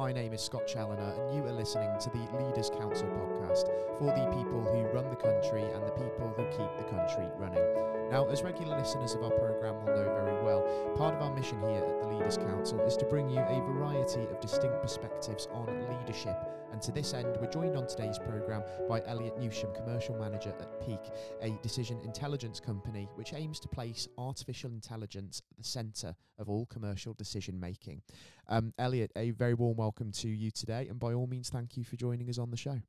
My name is Scott Challoner, and you are listening to the Leaders Council podcast for the people who run the country and the people who keep the country running. Now, as regular listeners of our programme will know very well, part of our mission here at the Leaders Council is to bring you a variety of distinct perspectives on leadership. And to this end, we're joined on today's programme by Elliot Newsham, Commercial Manager at Peak, a decision intelligence company which aims to place artificial intelligence at the centre of all commercial decision making. Um, Elliot, a very warm welcome to you today, and by all means, thank you for joining us on the show.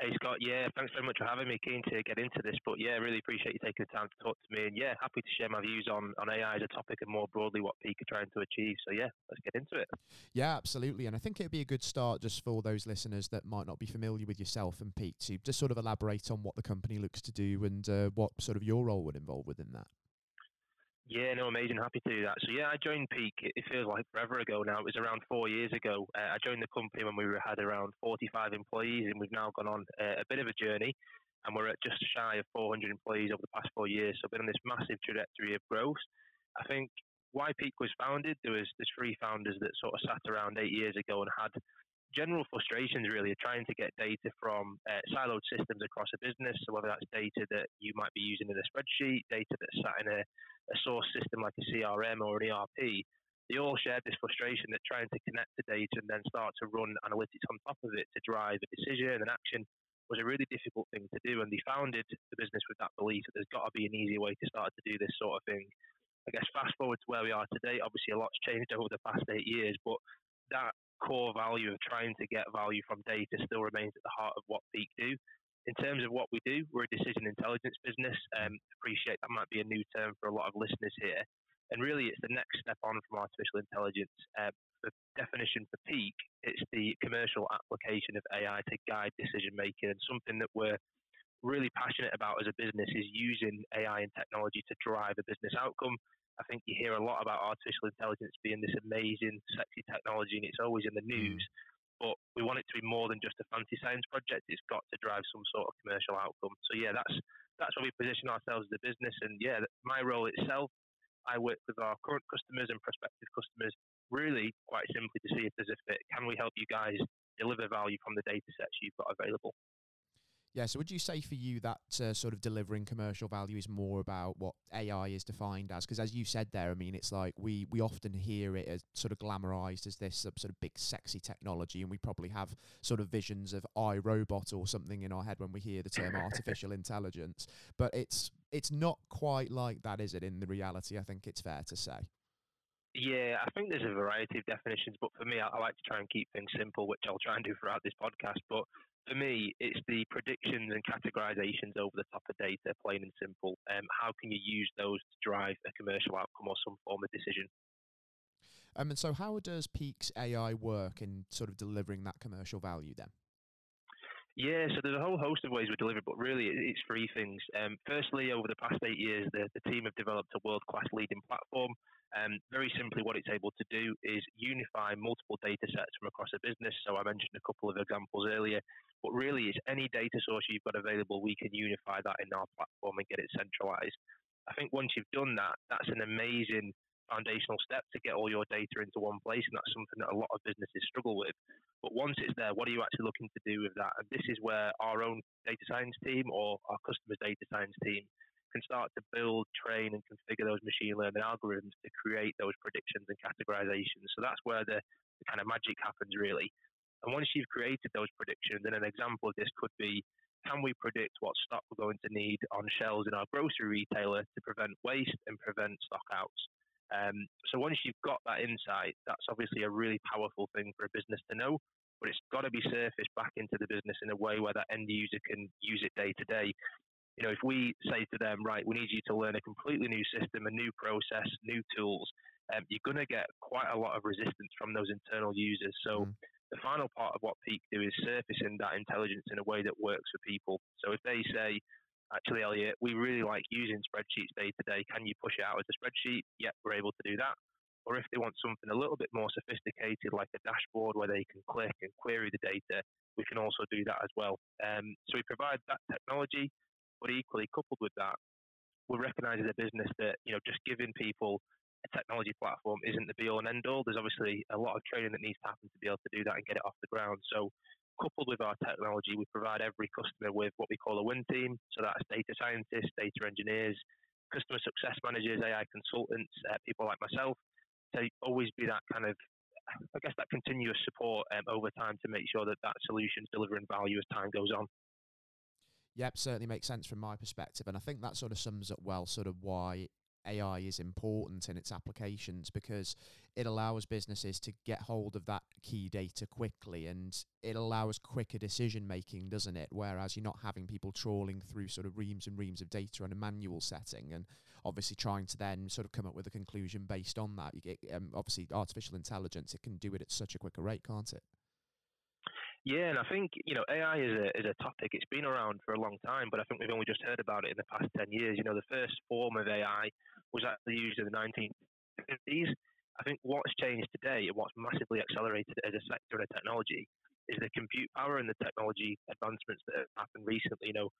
Hey Scott, yeah, thanks very much for having me. Keen to get into this, but yeah, really appreciate you taking the time to talk to me, and yeah, happy to share my views on, on AI as a topic and more broadly what Peak are trying to achieve. So yeah, let's get into it. Yeah, absolutely, and I think it'd be a good start just for those listeners that might not be familiar with yourself and Peak to just sort of elaborate on what the company looks to do and uh, what sort of your role would involve within that. Yeah, no, amazing. Happy to do that. So yeah, I joined Peak. It feels like forever ago now. It was around four years ago. Uh, I joined the company when we had around 45 employees, and we've now gone on uh, a bit of a journey, and we're at just shy of 400 employees over the past four years. So been on this massive trajectory of growth. I think why Peak was founded, there was there's three founders that sort of sat around eight years ago and had general frustrations really are trying to get data from uh, siloed systems across a business. So whether that's data that you might be using in a spreadsheet, data that's sat in a a source system like a CRM or an ERP, they all shared this frustration that trying to connect the data and then start to run analytics on top of it to drive a decision and action was a really difficult thing to do. And they founded the business with that belief that there's got to be an easy way to start to do this sort of thing. I guess fast forward to where we are today, obviously a lot's changed over the past eight years, but that core value of trying to get value from data still remains at the heart of what Peak do. In terms of what we do, we're a decision intelligence business. Um, appreciate that might be a new term for a lot of listeners here. And really, it's the next step on from artificial intelligence. Uh, the definition for Peak, it's the commercial application of AI to guide decision making, and something that we're really passionate about as a business is using AI and technology to drive a business outcome. I think you hear a lot about artificial intelligence being this amazing, sexy technology, and it's always in the mm. news. Mm but we want it to be more than just a fancy science project. It's got to drive some sort of commercial outcome. So yeah, that's that's where we position ourselves as a business. And yeah, my role itself, I work with our current customers and prospective customers, really quite simply to see if there's a fit. Can we help you guys deliver value from the data sets you've got available? Yeah, so would you say for you that uh, sort of delivering commercial value is more about what AI is defined as? Because as you said there, I mean, it's like we we often hear it as sort of glamorized as this sort of big sexy technology, and we probably have sort of visions of iRobot or something in our head when we hear the term artificial intelligence. But it's it's not quite like that, is it? In the reality, I think it's fair to say. Yeah, I think there's a variety of definitions, but for me, I, I, like to try and keep things simple, which I'll try and do throughout this podcast. But for me, it's the predictions and categorizations over the top of data, plain and simple. Um, how can you use those to drive a commercial outcome or some form of decision? Um, and so, how does Peak's AI work in sort of delivering that commercial value then? Yeah, so there's a whole host of ways we deliver, but really it's three things. Um, firstly, over the past eight years, the, the team have developed a world class leading platform um, very simply, what it's able to do is unify multiple data sets from across a business. So I mentioned a couple of examples earlier, but really, it's any data source you've got available, we can unify that in our platform and get it centralized. I think once you've done that, that's an amazing foundational step to get all your data into one place, and that's something that a lot of businesses struggle with. But once it's there, what are you actually looking to do with that? And this is where our own data science team or our customers' data science team can start to build, train, and configure those machine learning algorithms to create those predictions and categorizations. So that's where the, the kind of magic happens, really. And once you've created those predictions, then an example of this could be can we predict what stock we're going to need on shelves in our grocery retailer to prevent waste and prevent stock outs? Um, so once you've got that insight, that's obviously a really powerful thing for a business to know, but it's got to be surfaced back into the business in a way where that end user can use it day to day you know, if we say to them, right, we need you to learn a completely new system, a new process, new tools, um, you're going to get quite a lot of resistance from those internal users. So mm. the final part of what Peak do is surfacing that intelligence in a way that works for people. So if they say, actually, Elliot, we really like using spreadsheets day to day. Can you push it out as a spreadsheet? Yep, we're able to do that. Or if they want something a little bit more sophisticated, like a dashboard where they can click and query the data, we can also do that as well. Um, so we provide that technology. But equally, coupled with that, we recognise as a business that you know just giving people a technology platform isn't the be all and end all. There's obviously a lot of training that needs to happen to be able to do that and get it off the ground. So, coupled with our technology, we provide every customer with what we call a win team. So, that's data scientists, data engineers, customer success managers, AI consultants, uh, people like myself. To always be that kind of I guess that continuous support um, over time to make sure that that solution is delivering value as time goes on. Yep, certainly makes sense from my perspective, and I think that sort of sums up well sort of why AI is important in its applications because it allows businesses to get hold of that key data quickly and it allows quicker decision making, doesn't it? Whereas you're not having people trawling through sort of reams and reams of data on a manual setting and obviously trying to then sort of come up with a conclusion based on that. You get um, obviously artificial intelligence, it can do it at such a quicker rate, can't it? Yeah, and I think you know AI is a is a topic. It's been around for a long time, but I think we've only just heard about it in the past ten years. You know, the first form of AI was actually used in the 1950s. I think what's changed today and what's massively accelerated as a sector and a technology is the compute power and the technology advancements that have happened recently. You know,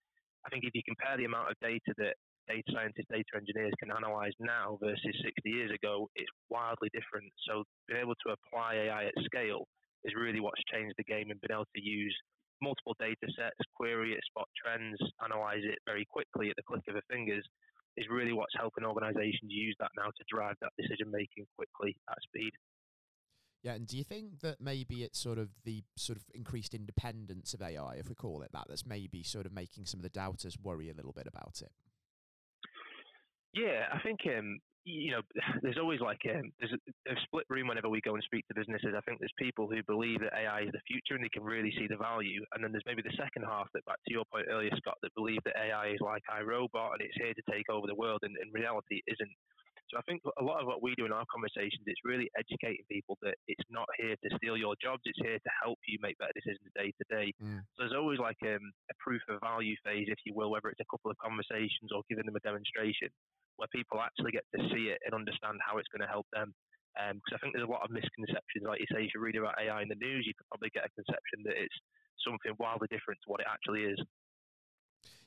I think if you compare the amount of data that data scientists, data engineers can analyze now versus 60 years ago, it's wildly different. So being able to apply AI at scale is really what's changed the game and been able to use multiple data sets, query it, spot trends, analyze it very quickly at the click of a fingers is really what's helping organizations use that now to drive that decision making quickly at speed. Yeah, and do you think that maybe it's sort of the sort of increased independence of AI, if we call it that, that's maybe sort of making some of the doubters worry a little bit about it? Yeah, I think um, you know, there's always like um, there's a, a, split room whenever we go and speak to businesses. I think there's people who believe that AI is the future and they can really see the value, and then there's maybe the second half that, back to your point earlier, Scott, that believe that AI is like iRobot and it's here to take over the world, and in reality, it isn't. So I think a lot of what we do in our conversations, it's really educating people that it's not here to steal your jobs. It's here to help you make better decisions day to day. Mm. So there's always like um, a proof of value phase, if you will, whether it's a couple of conversations or giving them a demonstration where people actually get to see it and understand how it's going to help them. Because um, I think there's a lot of misconceptions. Like you say, if you read about AI in the news, you could probably get a conception that it's something wildly different to what it actually is.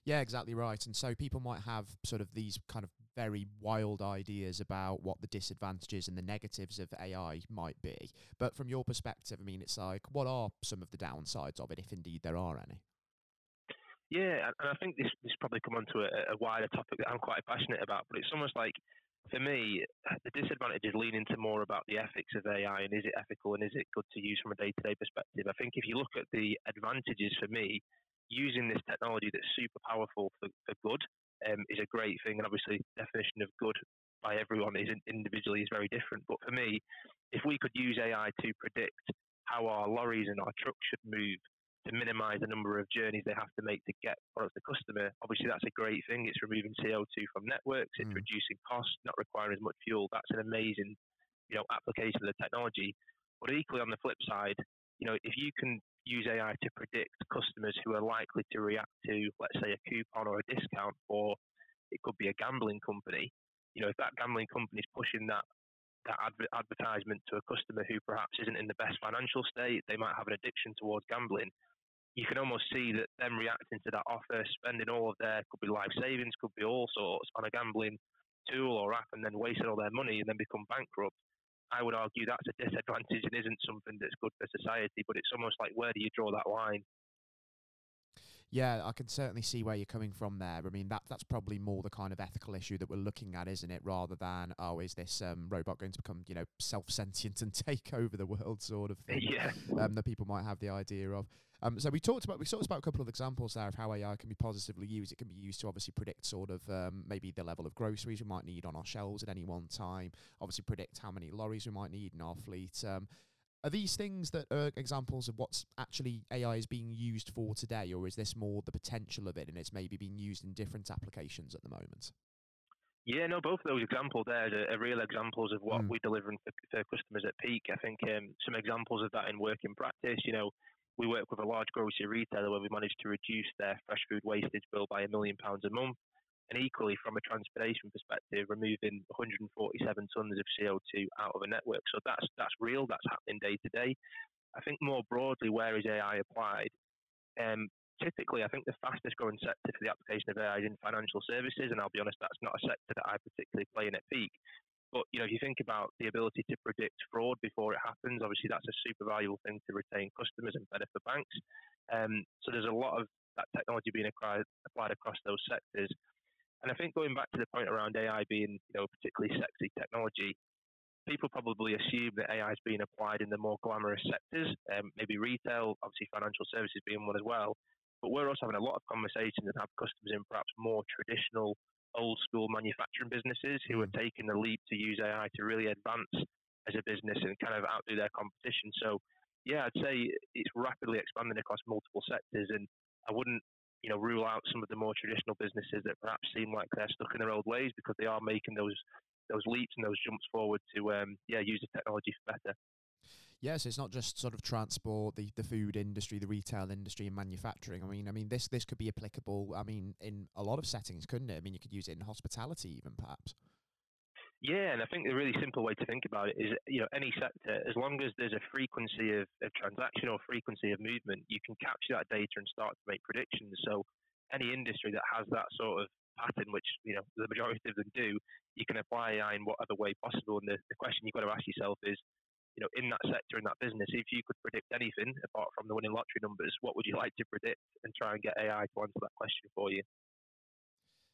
Yeah, exactly right. And so people might have sort of these kind of very wild ideas about what the disadvantages and the negatives of AI might be. But from your perspective, I mean, it's like, what are some of the downsides of it, if indeed there are any? Yeah, and I think this this probably come onto a, a wider topic that I'm quite passionate about. But it's almost like for me, the disadvantage is leaning to more about the ethics of AI and is it ethical and is it good to use from a day to day perspective. I think if you look at the advantages for me, using this technology that's super powerful for, for good um, is a great thing. And obviously, definition of good by everyone is individually is very different. But for me, if we could use AI to predict how our lorries and our trucks should move to minimize the number of journeys they have to make to get products to customer. Obviously, that's a great thing. It's removing CO2 from networks. It's mm. reducing costs, not requiring as much fuel. That's an amazing, you know, application of the technology. But equally, on the flip side, you know, if you can use AI to predict customers who are likely to react to, let's say, a coupon or a discount, or it could be a gambling company. You know, if that gambling company is pushing that that adver- advertisement to a customer who perhaps isn't in the best financial state, they might have an addiction towards gambling you can almost see that them reacting to that offer, spending all of their could be life savings, could be all sorts on a gambling tool or app, and then wasting all their money and then become bankrupt. I would argue that's a disadvantage and isn't something that's good for society. But it's almost like where do you draw that line? Yeah, I can certainly see where you're coming from there. I mean, that that's probably more the kind of ethical issue that we're looking at, isn't it? Rather than, oh, is this um, robot going to become, you know, self sentient and take over the world, sort of thing? Yeah. Um, that people might have the idea of. Um, so we talked about we talked about a couple of examples there of how AI can be positively used. It can be used to obviously predict sort of um, maybe the level of groceries we might need on our shelves at any one time. Obviously predict how many lorries we might need in our fleet. Um, are these things that are examples of what's actually AI is being used for today, or is this more the potential of it and it's maybe being used in different applications at the moment? Yeah, no, both of those examples there are, are real examples of what mm. we're delivering for, for, customers at Peak. I think um, some examples of that in working practice, you know, we work with a large grocery retailer where we managed to reduce their fresh food wastage bill by a million pounds a month. And equally, from a transportation perspective, removing 147 tons of CO2 out of a network. So that's that's real. That's happening day to day. I think more broadly, where is AI applied? Um, typically, I think the fastest growing sector for the application of AI is in financial services. And I'll be honest, that's not a sector that I particularly play in at Peak. But you know, if you think about the ability to predict fraud before it happens, obviously that's a super valuable thing to retain customers and better for banks. Um, so there's a lot of that technology being applied, applied across those sectors. And I think going back to the point around AI being, you know, particularly sexy technology, people probably assume that AI is being applied in the more glamorous sectors, um, maybe retail, obviously financial services being one as well. But we're also having a lot of conversations and have customers in perhaps more traditional, old school manufacturing businesses who are mm. taking the leap to use AI to really advance as a business and kind of outdo their competition. So, yeah, I'd say it's rapidly expanding across multiple sectors, and I wouldn't you know, rule out some of the more traditional businesses that perhaps seem like they're stuck in their old ways because they are making those those leaps and those jumps forward to um, yeah use the technology for better. Yes, it's not just sort of transport, the, the food industry, the retail industry, and manufacturing. I mean, I mean this this could be applicable. I mean, in a lot of settings, couldn't it? I mean, you could use it in hospitality, even perhaps. Yeah, and I think the really simple way to think about it is, you know, any sector, as long as there's a frequency of, of transaction or frequency of movement, you can capture that data and start to make predictions. So any industry that has that sort of pattern, which you know the majority of them do, you can apply AI in whatever way possible. And the, the question you've got to ask yourself is, you know, in that sector, in that business, if you could predict anything apart from the winning lottery numbers, what would you like to predict and try and get AI to answer that question for you?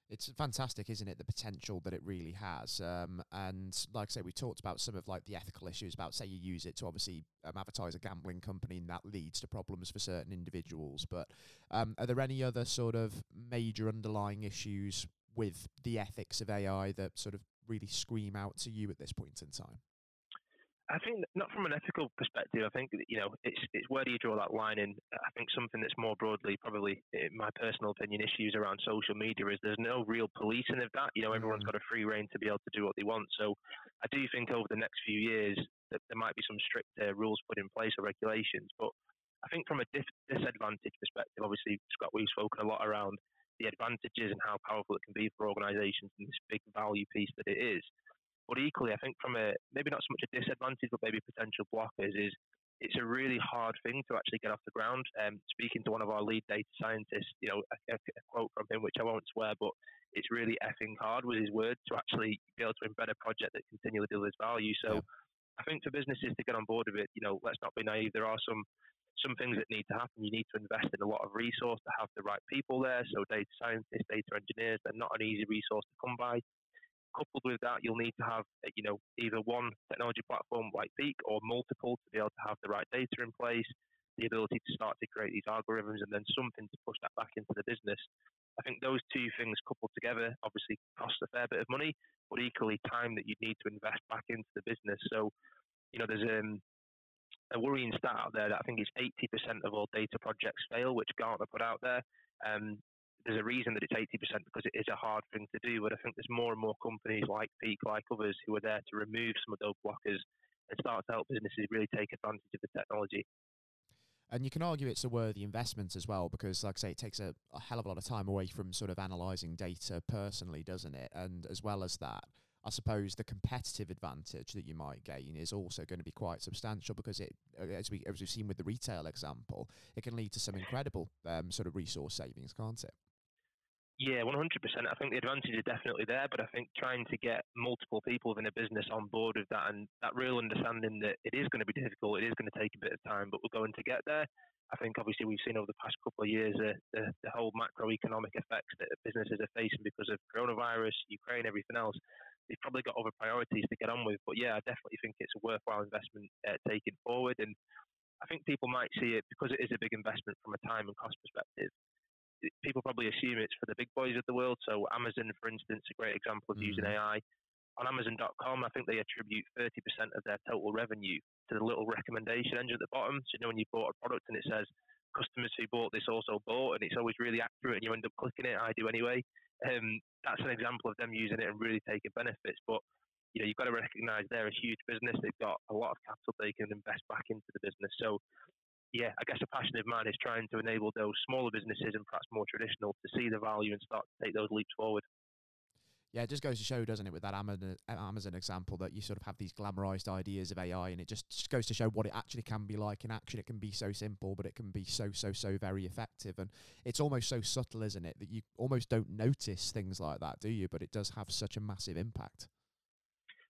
It's fantastic, isn't it? The potential that it really has. Um, and like I say, we talked about some of like the ethical issues about, say, you use it to obviously um, advertise a gambling company, and that leads to problems for certain individuals. But um, are there any other sort of major underlying issues with the ethics of AI that sort of really scream out to you at this point in time? I think not from an ethical perspective. I think you know it's it's where do you draw that line? And I think something that's more broadly, probably in my personal opinion, issues around social media is there's no real policing of that. You know, everyone's mm. got a free reign to be able to do what they want. So I do think over the next few years that there might be some strict uh, rules put in place or regulations. But I think from a dis- disadvantage perspective, obviously Scott, we've spoken a lot around the advantages and how powerful it can be for organisations and this big value piece that it is. But equally, I think from a maybe not so much a disadvantage, but maybe potential blockers is it's a really hard thing to actually get off the ground. Um, speaking to one of our lead data scientists, you know, a, a, quote from him, which I won't swear, but it's really effing hard with his words to actually be able to embed a project that continually delivers value. So yeah. I think for businesses to get on board with it, you know, let's not be naive. There are some some things that need to happen. You need to invest in a lot of resource to have the right people there. So data scientists, data engineers, they're not an easy resource to come by coupled with that, you'll need to have, uh, you know, either one technology platform like Peak or multiple to be able to have the right data in place, the ability to start to create these algorithms, and then something to push that back into the business. I think those two things coupled together obviously cost a fair bit of money, but equally time that you need to invest back into the business. So, you know, there's um, a worrying stat out there that I think is 80% of all data projects fail, which Gartner put out there. Um, there's a reason that it's 80% because it is a hard thing to do. But I think there's more and more companies like Peak, like others, who are there to remove some of those blockers and start to help businesses really take advantage of the technology. And you can argue it's a worthy investment as well, because, like I say, it takes a, a hell of a lot of time away from sort of analysing data personally, doesn't it? And as well as that, I suppose the competitive advantage that you might gain is also going to be quite substantial because it, as we as we've seen with the retail example, it can lead to some incredible um, sort of resource savings, can't it? Yeah, 100%. I think the advantage is definitely there, but I think trying to get multiple people within a business on board with that and that real understanding that it is going to be difficult, it is going to take a bit of time, but we're going to get there. I think obviously we've seen over the past couple of years uh, the, the whole macroeconomic effects that businesses are facing because of coronavirus, Ukraine, everything else. They've probably got other priorities to get on with, but yeah, I definitely think it's a worthwhile investment uh, taken forward. And I think people might see it because it is a big investment from a time and cost perspective people probably assume it's for the big boys of the world. So Amazon, for instance, a great example of mm. using AI. On Amazon.com, I think they attribute 30% of their total revenue to the little recommendation engine at the bottom. So you know when you bought a product and it says customers who bought this also bought, and it's always really accurate, and you end up clicking it. I do anyway. Um, that's an example of them using it and really taking benefits. But you know, you've got to recognise they're a huge business. They've got a lot of capital they can invest back into the business. So yeah, I guess a passion of mine is trying to enable those smaller businesses and perhaps more traditional to see the value and start to take those leaps forward. Yeah, it just goes to show, doesn't it, with that Amazon example, that you sort of have these glamorized ideas of AI, and it just goes to show what it actually can be like. In action, it can be so simple, but it can be so, so, so very effective. And it's almost so subtle, isn't it, that you almost don't notice things like that, do you? But it does have such a massive impact.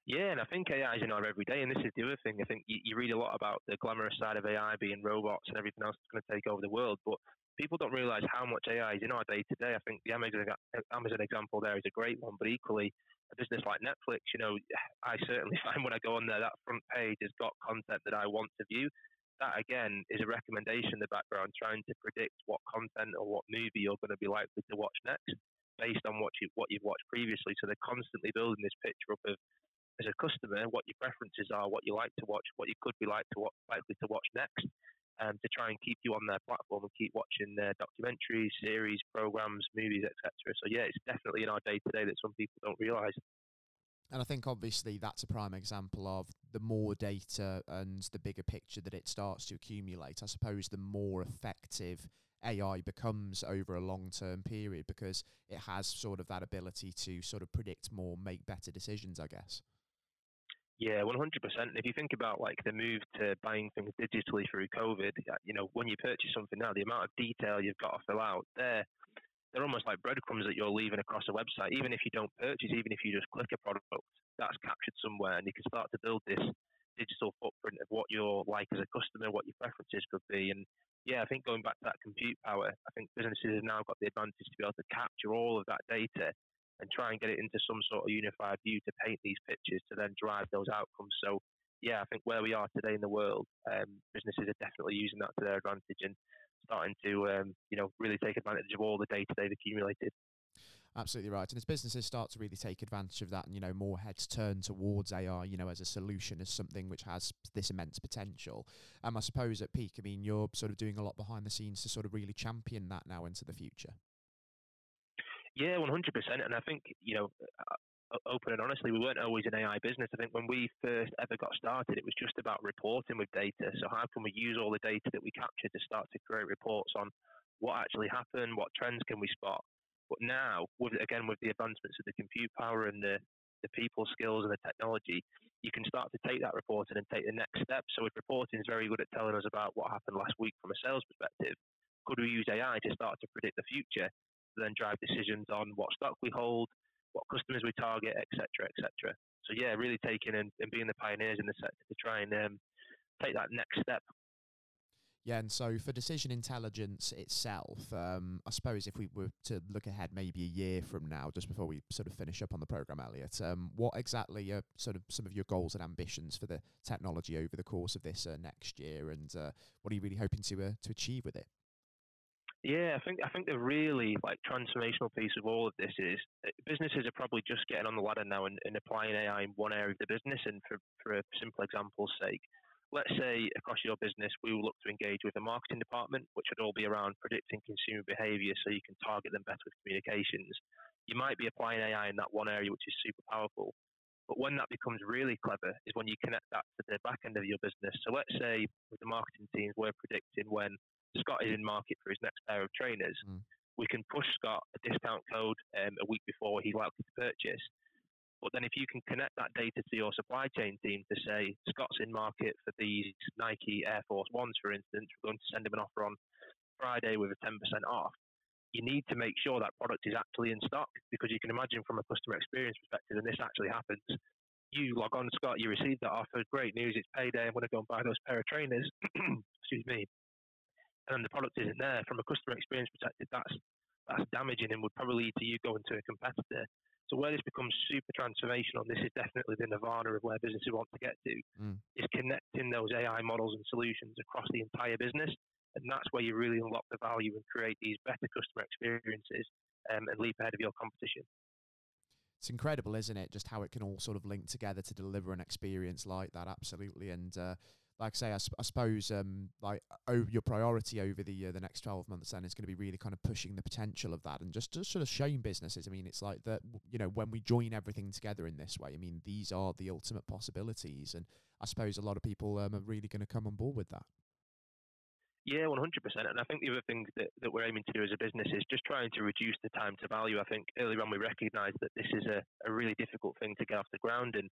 Yeah, and I think AI is in our everyday, and this is the other thing. I think you, you read a lot about the glamorous side of AI being robots and everything else that's going to take over the world, but people don't realize how much AI is in our day to day. I think the Amazon, Amazon example there is a great one, but equally, a business like Netflix, you know, I certainly find when I go on there, that front page has got content that I want to view. That again is a recommendation in the background, trying to predict what content or what movie you're going to be likely to watch next, based on what you what you've watched previously. So they're constantly building this picture up of as a customer what your preferences are, what you like to watch, what you could be like to likely to watch next um, to try and keep you on their platform and keep watching their documentaries, series, programs, movies, etc. So yeah, it's definitely in our day to day that some people don't realise. And I think obviously that's a prime example of the more data and the bigger picture that it starts to accumulate. I suppose the more effective AI becomes over a long term period because it has sort of that ability to sort of predict more, make better decisions, I guess. Yeah, 100%. If you think about like the move to buying things digitally through COVID, uh, you know, when you purchase something now, the amount of detail you've got to fill out, they're, they're almost like breadcrumbs that you're leaving across a website. Even if you don't purchase, even if you just click a product, that's captured somewhere and you can start to build this digital footprint of what you're like as a customer, what your preferences could be. And yeah, I think going back to that compute power, I think businesses have now got the advantage to be able to capture all of that data and try and get it into some sort of unified view to paint these pictures to then drive those outcomes. So, yeah, I think where we are today in the world, um, businesses are definitely using that to their advantage and starting to, um, you know, really take advantage of all the data they've accumulated. Absolutely right. And as businesses start to really take advantage of that, and you know, more heads turn towards AI, you know, as a solution, as something which has this immense potential. Um, I suppose at Peak, I mean, you're sort of doing a lot behind the scenes to sort of really champion that now into the future. Yeah, one hundred percent. And I think you know, uh, uh, open and honestly, we weren't always an AI business. I think when we first ever got started, it was just about reporting with data. So how can we use all the data that we capture to start to create reports on what actually happened, what trends can we spot? But now, with again with the advancements of the compute power and the the people skills and the technology, you can start to take that reporting and take the next step. So if reporting is very good at telling us about what happened last week from a sales perspective, could we use AI to start to predict the future then drive decisions on what stock we hold, what customers we target, etc., etc. So yeah, really taking and, and, being the pioneers in the sector to try and um, take that next step. Yeah, and so for decision intelligence itself, um, I suppose if we were to look ahead maybe a year from now, just before we sort of finish up on the program, Elliot, um, what exactly are sort of some of your goals and ambitions for the technology over the course of this uh, next year, and uh, what are you really hoping to uh, to achieve with it? Yeah, I think I think the really like transformational piece of all of this is uh, businesses are probably just getting on the ladder now and, and applying AI in one area of the business. And for for a simple example's sake, let's say across your business we will look to engage with a marketing department, which would all be around predicting consumer behaviour so you can target them better with communications. You might be applying AI in that one area, which is super powerful. But when that becomes really clever is when you connect that to the back end of your business. So let's say with the marketing teams, we're predicting when Scott is in market for his next pair of trainers, mm. we can push Scott a discount code um, a week before he's likely to purchase. But then if you can connect that data to your supply chain team to say Scott's in market for these Nike Air Force Ones, for instance, we're going to send him an offer on Friday with a 10% off. You need to make sure that product is actually in stock because you can imagine from a customer experience perspective, and this actually happens. You log on, Scott, you receive that offer. Great news, it's payday. I'm going to go and buy those pair of trainers. Excuse me and the product isn't there, from a customer experience perspective, that's that's damaging and would probably lead to you going to a competitor. So where this becomes super transformational, and this is definitely the nirvana of where businesses want to get to, mm. is connecting those AI models and solutions across the entire business. And that's where you really unlock the value and create these better customer experiences um, and leap ahead of your competition. It's incredible, isn't it? Just how it can all sort of link together to deliver an experience like that. Absolutely. And uh, like I say, I, sp- I suppose um, like oh, your priority over the uh, the next twelve months then is going to be really kind of pushing the potential of that and just just sort of showing businesses. I mean, it's like that you know when we join everything together in this way. I mean, these are the ultimate possibilities, and I suppose a lot of people um, are really going to come on board with that. Yeah, 100%. And I think the other thing that, that we're aiming to do as a business is just trying to reduce the time to value. I think earlier on we recognised that this is a, a really difficult thing to get off the ground. And,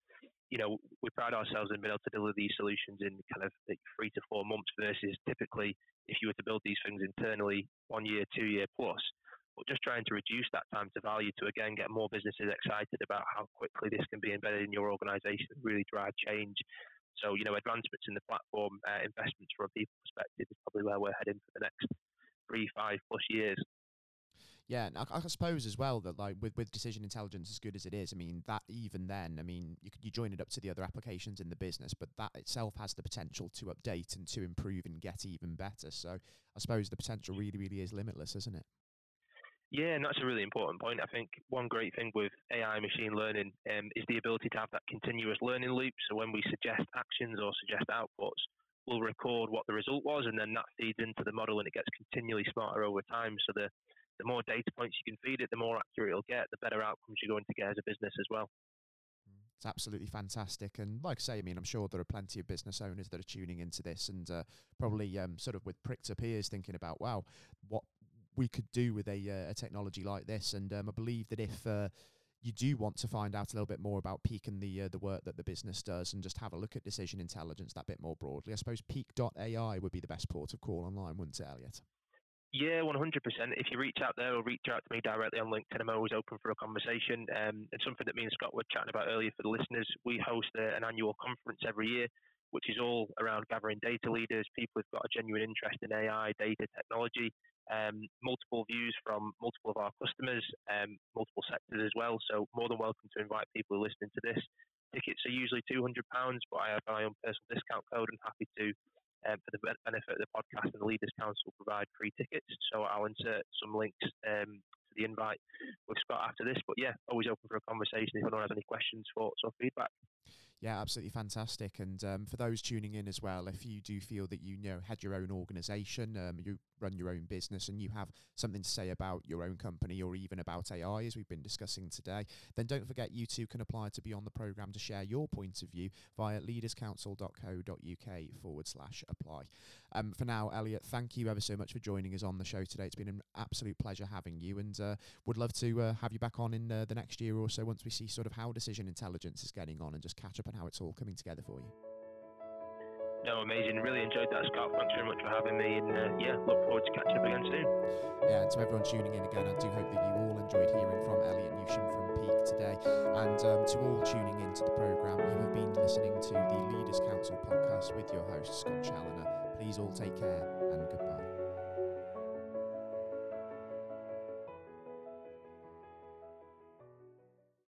you know, we pride ourselves in being able to deliver these solutions in kind of three to four months versus typically if you were to build these things internally, one year, two year plus. but just trying to reduce that time to value to again get more businesses excited about how quickly this can be embedded in your organisation really drive change. So, you know, advancements in the platform, uh, investments from a people perspective is probably where we're heading for the next three, five plus years. Yeah, I, I, suppose as well that like with, with decision intelligence as good as it is, I mean that even then, I mean you you join it up to the other applications in the business, but that itself has the potential to update and to improve and get even better. So I suppose the potential really really is limitless, isn't it? Yeah, and that's a really important point. I think one great thing with AI machine learning um, is the ability to have that continuous learning loop. So when we suggest actions or suggest outputs, we'll record what the result was, and then that feeds into the model, and it gets continually smarter over time. So the the more data points you can feed it, the more accurate it'll get, the better outcomes you're going to get as a business as well. It's absolutely fantastic. And like I say, I mean, I'm sure there are plenty of business owners that are tuning into this and uh, probably um, sort of with pricked up ears thinking about, wow, what we could do with a, uh, a technology like this. And um, I believe that if uh, you do want to find out a little bit more about Peak and the uh, the work that the business does, and just have a look at decision intelligence that bit more broadly, I suppose Peak.ai would be the best port of call online, wouldn't it, Elliot? Yeah, 100%. If you reach out there or reach out to me directly on LinkedIn, I'm always open for a conversation. Um, and something that me and Scott were chatting about earlier for the listeners, we host a, an annual conference every year, which is all around gathering data leaders, people who've got a genuine interest in AI, data technology, um, multiple views from multiple of our customers, um, multiple sectors as well. So more than welcome to invite people who are listening to this. Tickets are usually £200, but I have my own personal discount code and happy to um, for the benefit of the podcast and the Leaders Council provide free tickets. So I'll insert some links um, to the invite with Scott after this. But yeah, always open for a conversation if anyone has any questions, thoughts, or feedback. Yeah, absolutely fantastic. And um, for those tuning in as well, if you do feel that you know had your own organisation, um, you run your own business, and you have something to say about your own company or even about AI, as we've been discussing today, then don't forget you too can apply to be on the programme to share your point of view via leaderscouncil.co.uk forward slash apply. Um, for now, Elliot, thank you ever so much for joining us on the show today. It's been an absolute pleasure having you, and uh, would love to uh, have you back on in uh, the next year or so once we see sort of how decision intelligence is getting on and just catch up on how it's all coming together for you. No, amazing. Really enjoyed that, Scott. Thanks very much for having me. And uh, yeah, look forward to catching up again soon. Yeah, and to everyone tuning in again, I do hope that you all enjoyed hearing from Elliot Newsham from Peak today. And um, to all tuning into the programme, you have been listening to the Leaders Council podcast with your host, Scott Challoner. Please all take care and.